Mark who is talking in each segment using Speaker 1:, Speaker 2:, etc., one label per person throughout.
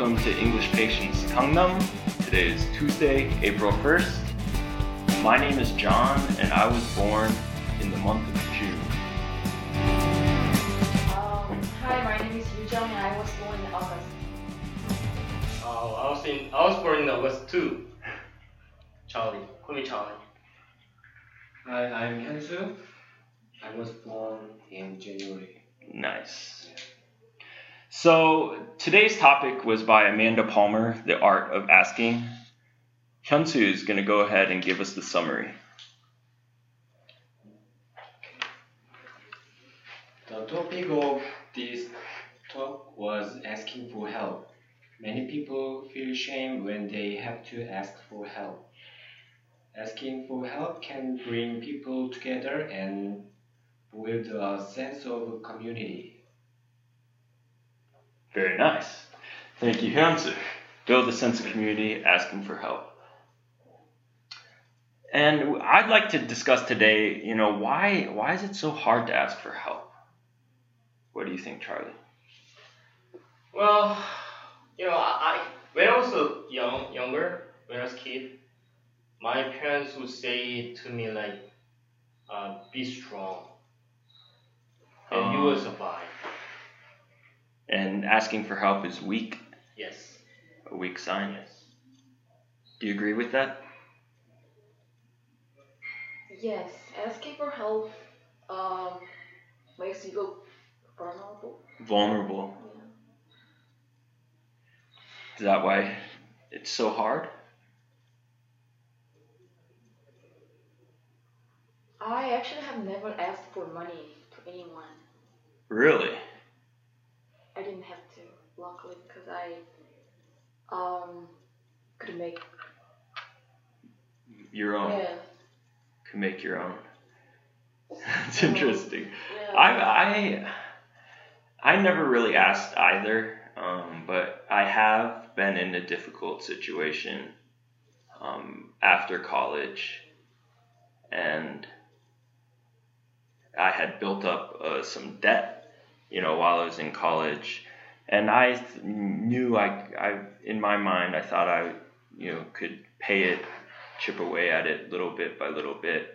Speaker 1: welcome to English Patience Gangnam. Today is Tuesday, April 1st. My name is John, and I was born in the month of June.
Speaker 2: Um, hi, my name is Yu Jung and I was born in August.
Speaker 3: Uh, I was in I was born in August too. Charlie, call me Charlie.
Speaker 4: Hi, I'm Hyunsu. I was born in January.
Speaker 1: Nice. So today's topic was by Amanda Palmer, The Art of Asking. Hyunsu is going to go ahead and give us the summary.
Speaker 4: The topic of this talk was asking for help. Many people feel shame when they have to ask for help. Asking for help can bring people together and build a sense of community.
Speaker 1: Very nice. Thank you, Hyunsu. Build a sense of community, asking for help. And I'd like to discuss today, you know, why why is it so hard to ask for help? What do you think, Charlie?
Speaker 3: Well, you know, I, when I was young younger, when I was a kid, my parents would say to me like, uh, "Be strong, and you will
Speaker 1: Um,
Speaker 3: survive."
Speaker 1: And asking for help is weak,
Speaker 3: Yes.
Speaker 1: a weak sign.
Speaker 3: Yes.
Speaker 1: Do you agree with that?
Speaker 2: Yes, asking for help um, makes you look vulnerable.
Speaker 1: Vulnerable.
Speaker 2: Yeah.
Speaker 1: Is that why it's so hard?
Speaker 2: I actually have never asked for money to anyone.
Speaker 1: Really?
Speaker 2: I didn't have to, luckily, because I um, could make
Speaker 1: Your own.
Speaker 2: yeah.
Speaker 1: Can make your own. That's interesting.
Speaker 2: yeah.
Speaker 1: I I I never really asked either, um, but I have been in a difficult situation um, after college, and I had built up uh, some debt, you know, while I was in college, and I th- knew I I in my mind I thought I you know could pay it, chip away at it little bit by little bit.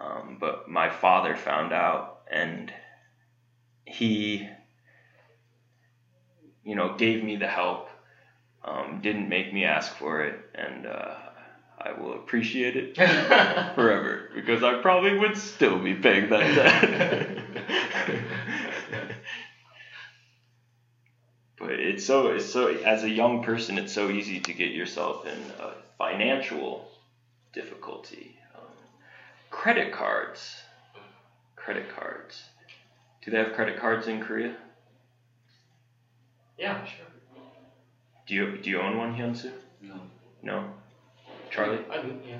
Speaker 1: Um, but my father found out and he you know gave me the help um, didn't make me ask for it and uh, i will appreciate it forever because i probably would still be paying that debt but it's so it's so as a young person it's so easy to get yourself in a financial difficulty um, credit cards credit cards do they have credit cards in korea
Speaker 3: yeah, sure.
Speaker 1: do you do you own one hyunsu
Speaker 4: No.
Speaker 1: no charlie
Speaker 3: I do. Yeah.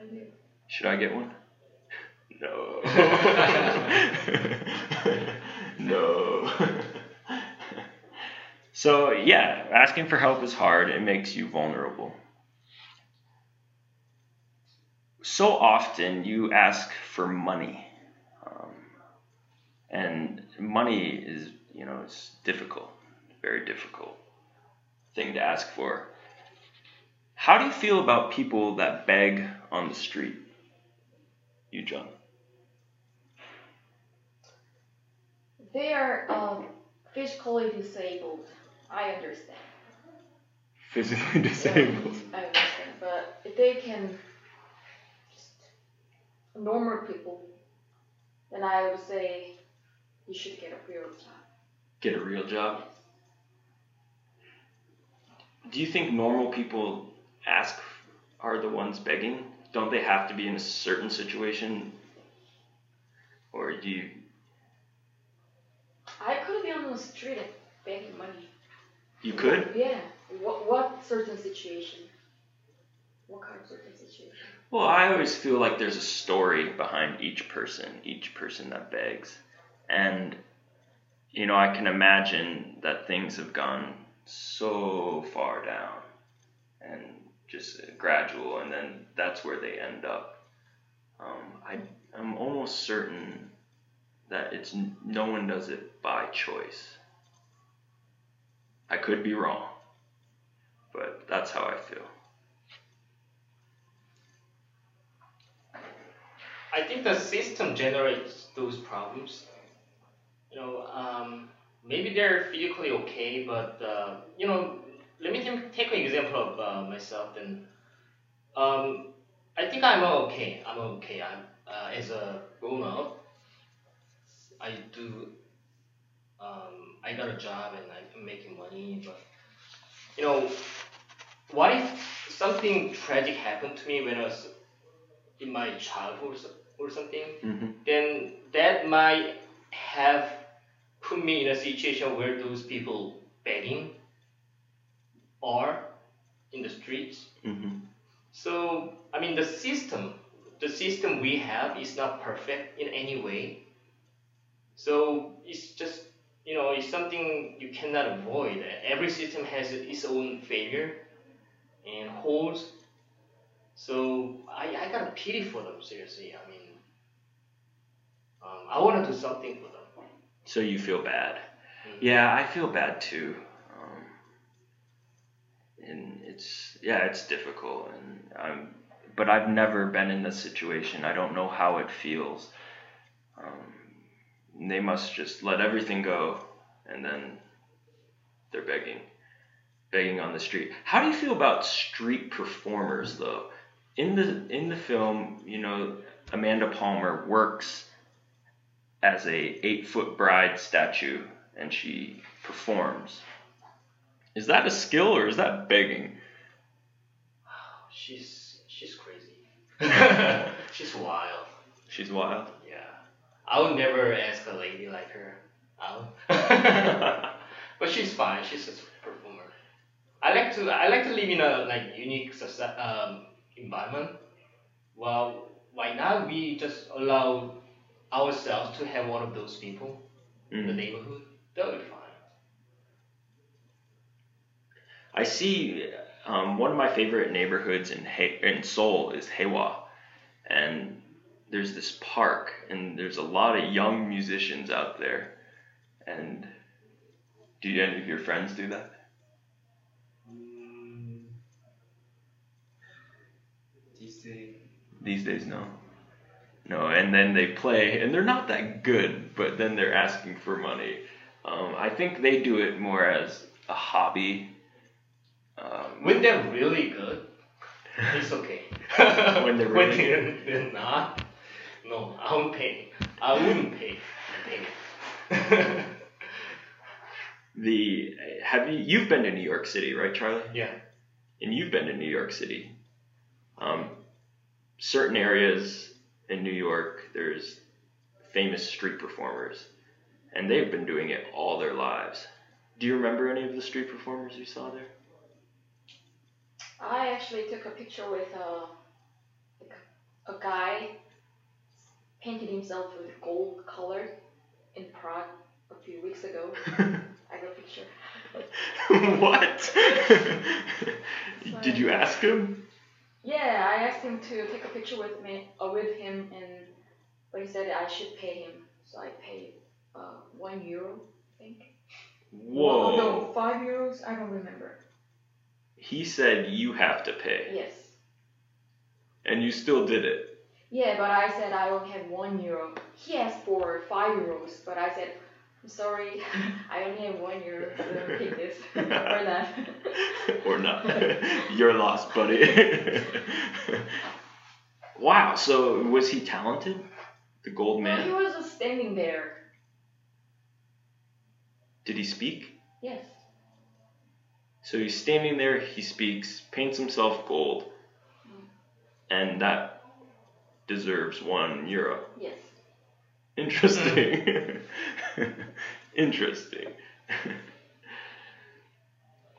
Speaker 2: I do.
Speaker 1: should i get one no no so yeah asking for help is hard. It makes you vulnerable. So often you ask for money um, and money is you know it's difficult very difficult thing to ask for. How do you feel about people that beg on the street? You john.
Speaker 2: They are um, physically disabled. I understand.
Speaker 1: physically disabled
Speaker 2: I understand, but if they can just normal people, then I would say you should get a real job.
Speaker 1: get a real job do you think normal people ask are the ones begging don't they have to be in a certain situation or do you
Speaker 2: I could be on the street begging money.
Speaker 1: You could
Speaker 2: Yeah. What what certain situation? What kind of certain situation?
Speaker 1: Well, I always feel like there's a story behind each person, each person that begs. And, you know, I can imagine that things have gone so far down and just gradual, and then that's where they end up. Um, I, I'm almost certain that it's no one does it by choice. I could be wrong. but that's how I feel.
Speaker 3: I think the system generates those problems. You know, um, maybe they're physically okay, but uh, you know, let me take an example of uh, myself. Then, um, I think I'm okay. I'm okay. I'm uh, as a up. I do. Um, I got a job and I'm making money, but you know, what if something tragic happened to me when I was in my childhood or so- or something?
Speaker 1: hmm
Speaker 3: then that might have put me in a situation where those people begging are in the streets.
Speaker 1: hmm
Speaker 3: So I mean the system, the system we have is not perfect in any way. So it's just it's something you cannot avoid. Every system has its own failure and holes. So I, I got a pity for them seriously. I mean, um, I want to do something for them.
Speaker 1: So you feel bad.
Speaker 3: Mm.
Speaker 1: Yeah, I feel bad too. Um, and it's yeah, it's difficult, and I'm, but I've never been in this situation. I don't know how it feels. Um, they must just let everything go, and then they're begging, begging on the street. How do you feel about street performers, though? In the in the film, you know, Amanda Palmer works as a eight foot bride statue and she performs. Is that a skill or is that begging?
Speaker 3: She's she's crazy. she's wild.
Speaker 1: She's wild.
Speaker 3: Yeah, I would never ask a lady like her out. but she's fine. She's a performer. I like to I like to live in a like unique um, environment. Well, why not we just allow ourselves to have one of those people in the
Speaker 1: Mhm.
Speaker 3: neighborhood? That would be fine.
Speaker 1: I see um, one of my favorite neighborhoods in He- in Seoul is Hyehwa, and there's this park, and there's a lot of young musicians out there. And do any of your friends do that?
Speaker 4: Mm, These days,
Speaker 1: These days, no. No, and then they play, and they're not that good, but then they're asking for money. Um, I think they do it more as a hobby. Um,
Speaker 3: When they're really good, it's okay.
Speaker 1: When they're
Speaker 3: when they're, they're not, no, I won't pay. I wouldn't pay. pay.
Speaker 1: the have you you've been to New York City, right, Charlie?
Speaker 3: yeah.
Speaker 1: And you've been to New York City. Um, certain areas in New York, there's famous street performers, and they've been doing it all their lives. Do you remember any of the street performers you saw there?
Speaker 2: I actually took a picture with a a guy painted himself with gold color in Prague a few weeks ago. I got a picture.
Speaker 1: what? Did you ask him?
Speaker 2: Yeah, I asked him to take a picture with me, uh, with him, and but he said I should pay him, so I paid uh, one euro, I think.
Speaker 1: Whoa.
Speaker 2: Oh, no, five euros. I don't remember.
Speaker 1: He said you have to pay,
Speaker 2: Yes.
Speaker 1: and you still did it.
Speaker 2: Yeah, but I said I only have one euro. He asked for five euros, but I said, sorry, I only have one euro, so don't take this or that.
Speaker 1: or not. You're lost, buddy. wow. So was he talented? The gold
Speaker 2: No, he was just standing there.
Speaker 1: Did he speak?
Speaker 2: Yes.
Speaker 1: So he's standing there. He speaks, paints himself gold, mm. and that deserves one euro.
Speaker 2: Yes.
Speaker 1: Interesting. Interesting.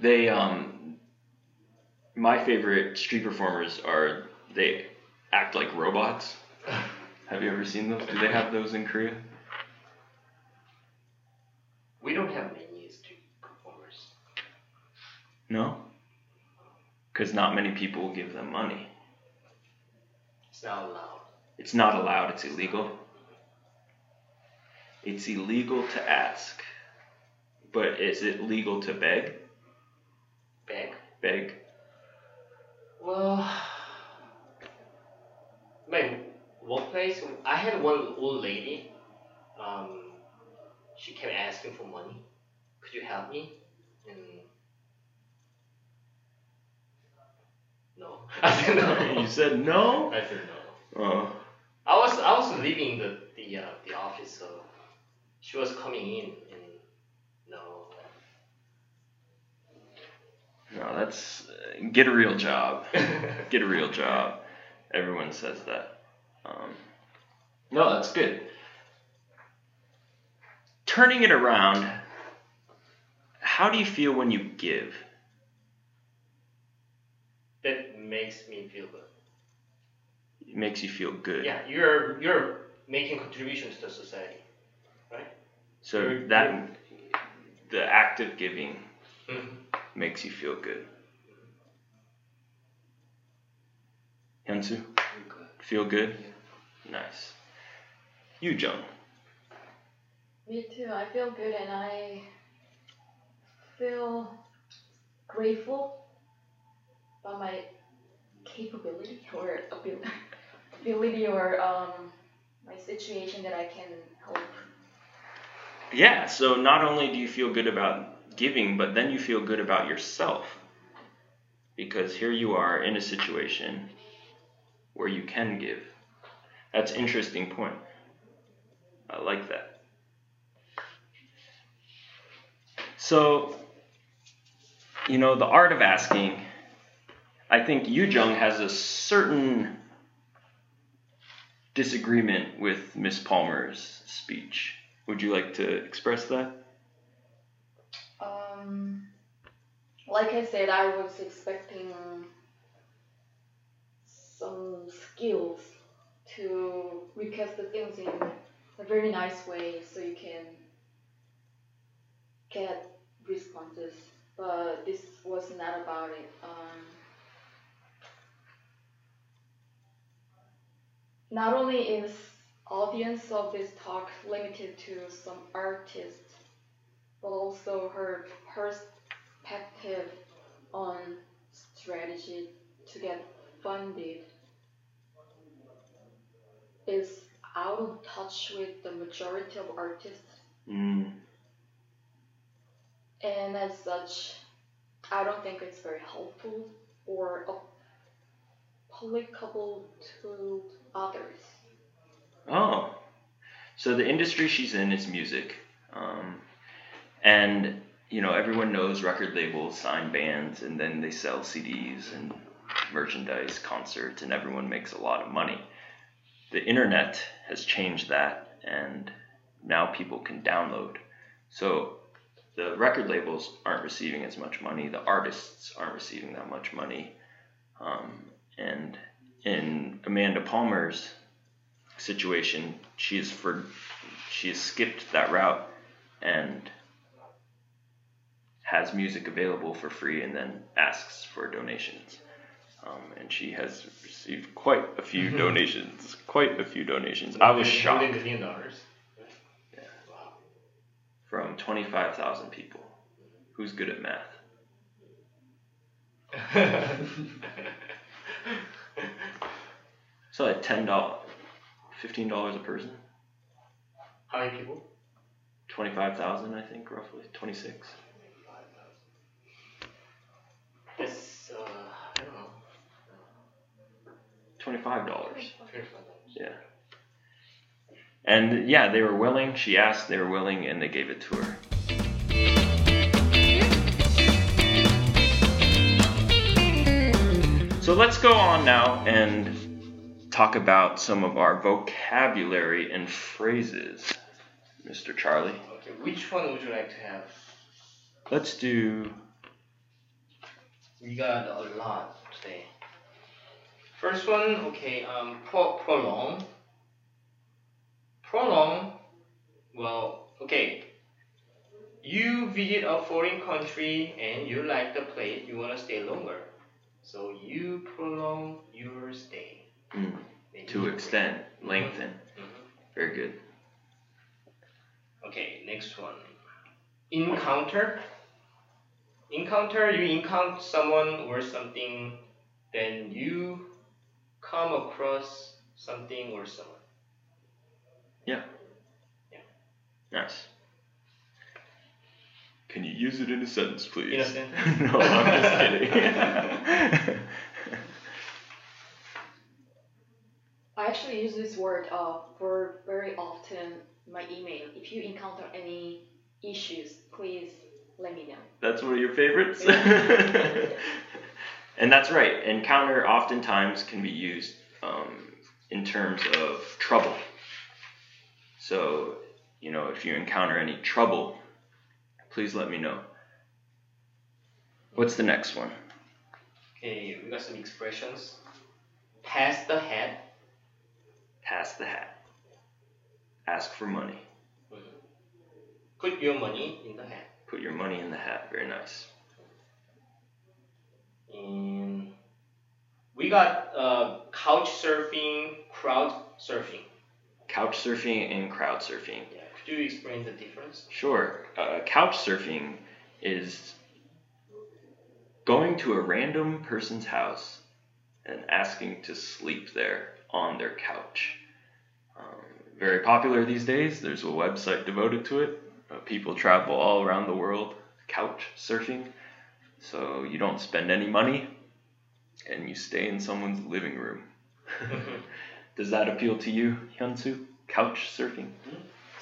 Speaker 1: they um my favorite street performers are they act like robots. Have you ever seen those? Do they have those in Korea?
Speaker 3: We don't have many street performers.
Speaker 1: No. Cuz not many people give them money.
Speaker 3: It's not allowed.
Speaker 1: It's not allowed, it's illegal. It's illegal to ask. But is it legal to beg?
Speaker 3: Beg.
Speaker 1: beg?
Speaker 3: Well, my workplace, I had one old lady. Um, she kept asking for money. Could you help me? And no, I said no.
Speaker 1: you said no.
Speaker 3: I said no.
Speaker 1: Oh,
Speaker 3: I was I was leaving the the uh, the office, so she was coming in, and no.
Speaker 1: no, that's uh, get a real job. Get a real job. Everyone says that. Um, no, that's good. Turning it around, how do you feel when you give?
Speaker 3: that makes me feel good.
Speaker 1: It makes you feel good.
Speaker 3: Yeah, you're you're making contributions to society.
Speaker 1: So
Speaker 3: You're-
Speaker 1: that the act of giving
Speaker 3: Mhm.
Speaker 1: makes you feel good. Hyunsu,
Speaker 4: I'm good.
Speaker 1: feel good? Nice. You, Jung.
Speaker 2: Me too. I feel good and I feel grateful about my capability or ability or um, my situation that I can help.
Speaker 1: Yeah, so not only do you feel good about giving, but then you feel good about yourself. Because here you are in a situation where you can give. That's interesting point. I like that. So, you know, the art of asking, I think Yu Jung has a certain disagreement with Miss Palmer's speech. Would you like to express that?
Speaker 2: Um, like I said, I was expecting some skills to recast the things in a very nice way so you can get responses. But this was not about it. Um, not only is audience of this talk limited to some artists, but also her perspective on strategy to get funded is out of touch with the majority of artists
Speaker 1: Mm,
Speaker 2: and as such I don't think it's very helpful or applicable to others.
Speaker 1: Oh, so the industry she's in is music, um, and you know everyone knows record labels sign bands and then they sell CDs and merchandise, concerts, and everyone makes a lot of money. The internet has changed that, and now people can download. So the record labels aren't receiving as much money. The artists aren't receiving that much money, um, and in Amanda Palmer's situation, she has for she has skipped that route and has music available for free and then asks for donations. Um, and she has received quite a few donations. Quite a few donations. I was shocked
Speaker 3: million dollars.
Speaker 1: Yeah. From twenty five thousand people. Who's good at math? So like ten dollars, fifteen dollars a person.
Speaker 3: How many people?
Speaker 1: Twenty five thousand, I think, roughly twenty six.
Speaker 3: That's uh, I don't know.
Speaker 1: Twenty five dollars.
Speaker 3: Twenty-five dollars.
Speaker 1: Yeah. And yeah, they were willing. She asked, they were willing, and they gave it to her. So let's go on now and talk about some of our vocabulary and phrases, Mr. Charlie.
Speaker 3: Okay, which one would you like to have?
Speaker 1: Let's do.
Speaker 3: We got a lot today. First one, okay, um, pro- prolong. Prolong, well, okay. You visit a foreign country and you like the place, you want to stay longer. So you prolong your stay.
Speaker 1: Mm, to extend, lengthen.
Speaker 3: Mhm.
Speaker 1: Very good.
Speaker 3: Okay, next one. Encounter. encounter you encounter someone or something, then you come across something or someone. Yeah. Yeah.
Speaker 1: Nice. Can you use it in a sentence, please?
Speaker 3: In a sentence?
Speaker 1: no, I'm just kidding.
Speaker 2: I actually use this word uh, for very often in my email. If you encounter any issues, please let me know.
Speaker 1: that's one of your favorites. and that's right. Encounter oftentimes can be used um, in terms of trouble. So, you know, if you encounter any trouble, please let me know. What's the next one?
Speaker 3: Okay, we got some expressions. Pass the hat.
Speaker 1: Pass the hat. Ask for money.
Speaker 3: Put your money in the hat.
Speaker 1: Put your money in the hat. Very nice.
Speaker 3: And we got uh, couch surfing, crowd surfing.
Speaker 1: Couch surfing and crowd surfing.
Speaker 3: Yeah, could you explain the difference?
Speaker 1: Sure. Uh, couch surfing is going to a random person's house and asking to sleep there on their couch. Um, very popular these days. There's a website devoted to it. Uh, people travel all around the world couch surfing. So you don't spend any money and you stay in someone's living room. Does that appeal to you, Hyunsu? Couch surfing?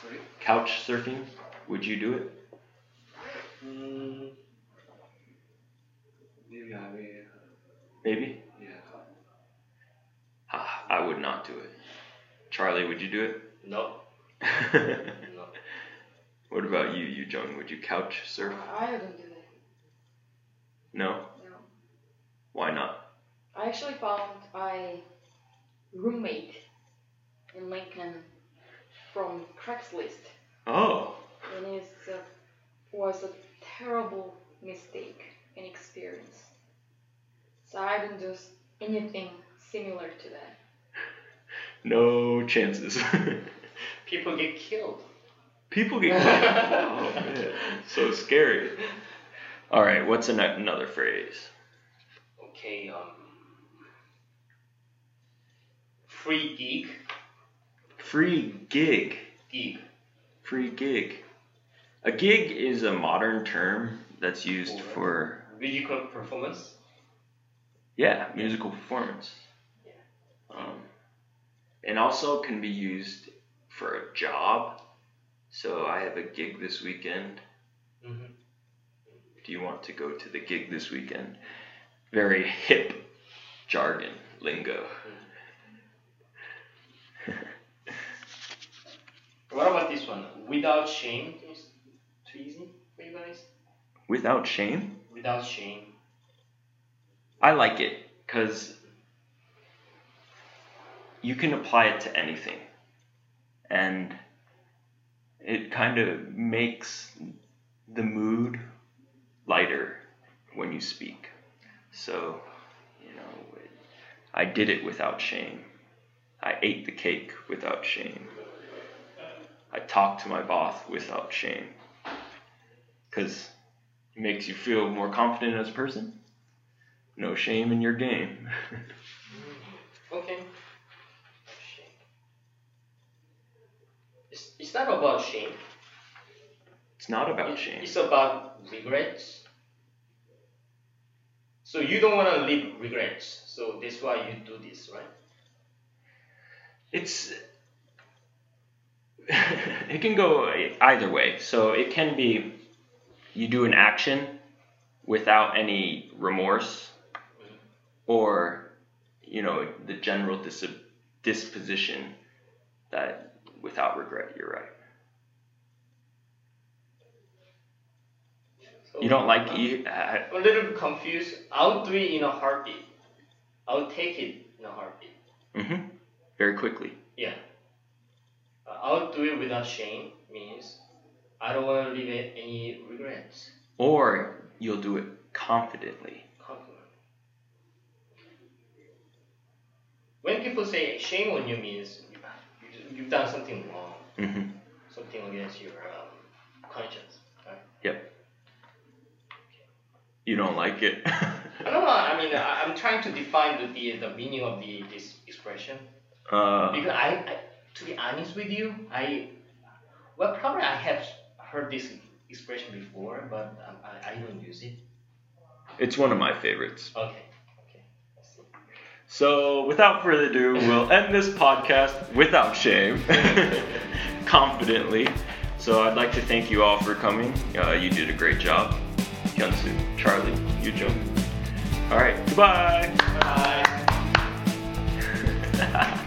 Speaker 4: Sorry?
Speaker 1: Couch surfing? Would you do it?
Speaker 4: Mm, maybe I will.
Speaker 1: Maybe?
Speaker 4: Yeah.
Speaker 1: I would not do it. Charlie, would you do it?
Speaker 3: no.
Speaker 1: what about you, Yu Jung? Would you couch surf?
Speaker 2: I don't do that.
Speaker 1: No?
Speaker 2: No.
Speaker 1: Why not?
Speaker 2: I actually found my roommate in Lincoln from Craigslist,
Speaker 1: Oh,
Speaker 2: and it uh, was a terrible mistake and experience. So I don't do anything similar to that.
Speaker 1: No chances.
Speaker 3: People get killed.
Speaker 1: People get killed. Oh man, so scary. All right, what's an- another phrase?
Speaker 3: Okay, um, free gig,
Speaker 1: Free gig.
Speaker 3: gig.
Speaker 1: Free gig. A gig is a modern term that's used for
Speaker 3: Musical performance.
Speaker 1: Yeah, musical performance. Yeah. Um, and also can be used for a job. So I have a gig this weekend.
Speaker 3: Mm-hmm.
Speaker 1: Do you want to go to the gig this weekend? Very hip jargon lingo.
Speaker 3: What about this one? Without shame is too easy for you guys.
Speaker 1: Without shame,
Speaker 3: Without shame.
Speaker 1: I like it because you can apply it to anything. And it kind of makes the mood lighter when you speak. So, you know, I did it without shame. I ate the cake without shame. I talked to my boss without shame. Because it makes you feel more confident as a person. No shame in your game.
Speaker 3: Okay. Shame. It's, it's not about shame.
Speaker 1: It's not about
Speaker 3: It-
Speaker 1: shame.
Speaker 3: It's about regrets. So you don't want to live regrets. So that's why you do this, right?
Speaker 1: It's it can go either way. So it can be you do an action without any remorse, mm-hmm. or you know the general dis- disposition that without regret. You're right.
Speaker 3: So
Speaker 1: You don't like
Speaker 3: I'm
Speaker 1: you. Uh,
Speaker 3: a little confused. I'll do it in a heartbeat. I'll take it in a heartbeat.
Speaker 1: hmm Very quickly.
Speaker 3: Yeah. Uh, I'll do it without shame means I don't want to leave it any regrets.
Speaker 1: Or you'll do it confidently.
Speaker 3: Confident. When people say shame on you means you, you, you've done something wrong,
Speaker 1: hmm
Speaker 3: something against your um, conscience, right?
Speaker 1: Yep. You don't like it.
Speaker 3: I don't know. I mean, I, I'm trying to define the, the the meaning of the this expression
Speaker 1: uh,
Speaker 3: because I, I to be honest with you, I well probably I have heard this expression before, but I, I don't use it.
Speaker 1: it's one of my favorites.
Speaker 3: Okay. Okay.
Speaker 1: So, without further ado, we'll end this podcast without shame, confidently. So, I'd like to thank you all for coming. Uh, you did a great job. Hyunsu, Charlie, you Yujo. All right, goodbye.
Speaker 3: Bye.